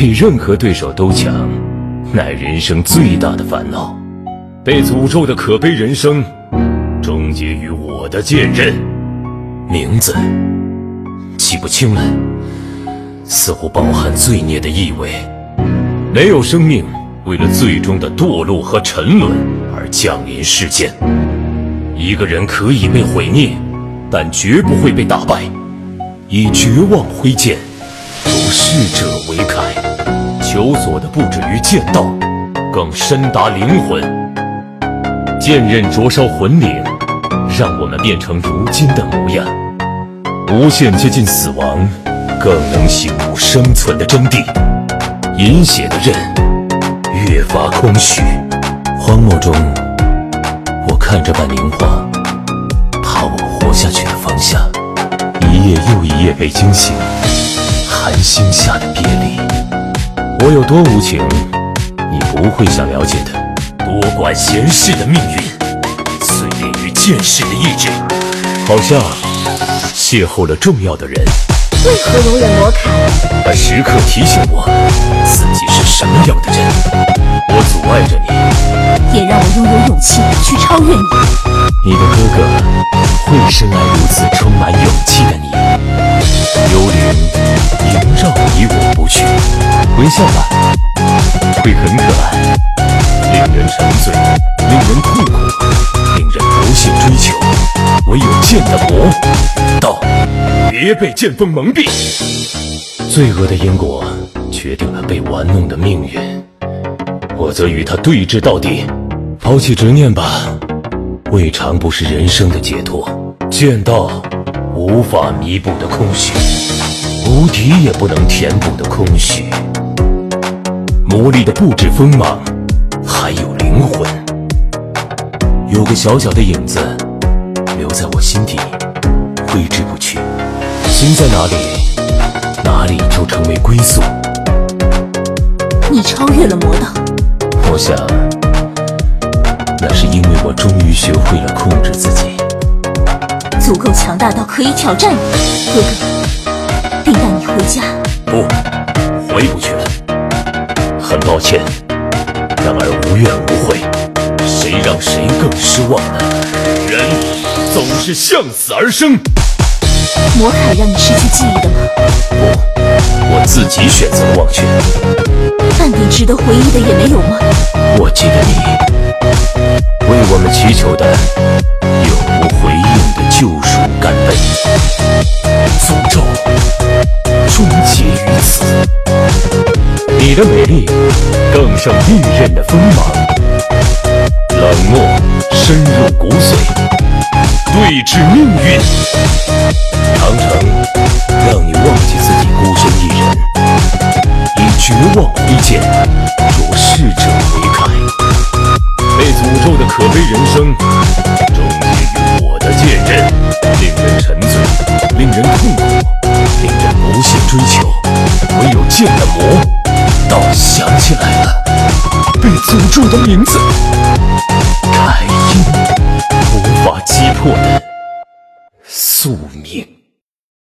比任何对手都强，乃人生最大的烦恼。被诅咒的可悲人生，终结于我的剑刃。名字记不清了，似乎包含罪孽的意味。没有生命为了最终的堕落和沉沦而降临世间。一个人可以被毁灭，但绝不会被打败。以绝望挥剑，逝者为铠。求索的不止于剑道，更深达灵魂。剑刃灼烧魂灵，让我们变成如今的模样。无限接近死亡，更能醒悟生存的真谛。饮血的刃，越发空虚。荒漠中，我看着半凝华，怕我活下去的方向。一夜又一夜被惊醒，寒星下的别离。我有多无情，你不会想了解的。多管闲事的命运，淬炼于剑士的意志，好像邂逅了重要的人。为何容忍罗凯？他时刻提醒我自己是什么样的人。我阻碍着你，也让我拥有勇气去超越你。你的哥哥会深爱如此充满勇气的你。幽灵你我不去，微笑吧，会很可爱。令人沉醉，令人痛苦，令人不懈追求。唯有剑的魔道，别被剑锋蒙蔽。罪恶的因果决定了被玩弄的命运，我则与他对峙到底。抛弃执念吧，未尝不是人生的解脱。剑道无法弥补的空虚，无敌也不能填补的空虚。魔力的不止锋芒。还有灵魂，有个小小的影子留在我心底，挥之不去。心在哪里，哪里就成为归宿。你超越了魔道，我想，那是因为我终于学会了控制自己，足够强大到可以挑战你。哥哥，并带你回家。不，回不去了。很抱歉。然而无怨无悔，谁让谁更失望呢？人总是向死而生。魔铠让你失去记忆的吗？不，我自己选择了忘却。半点值得回忆的也没有吗？我记得你为我们祈求的你的美丽更胜利刃的锋芒，冷漠深入骨髓，对峙命运。长城让你忘记自己孤身一人，以绝望为剑，着逝者为铠。被诅咒的可悲人生，终结于我的剑刃，令人沉醉，令人痛苦，令人不懈追求。唯有剑的魔。想起来了，被诅咒的名字，凯因，无法击破的宿命。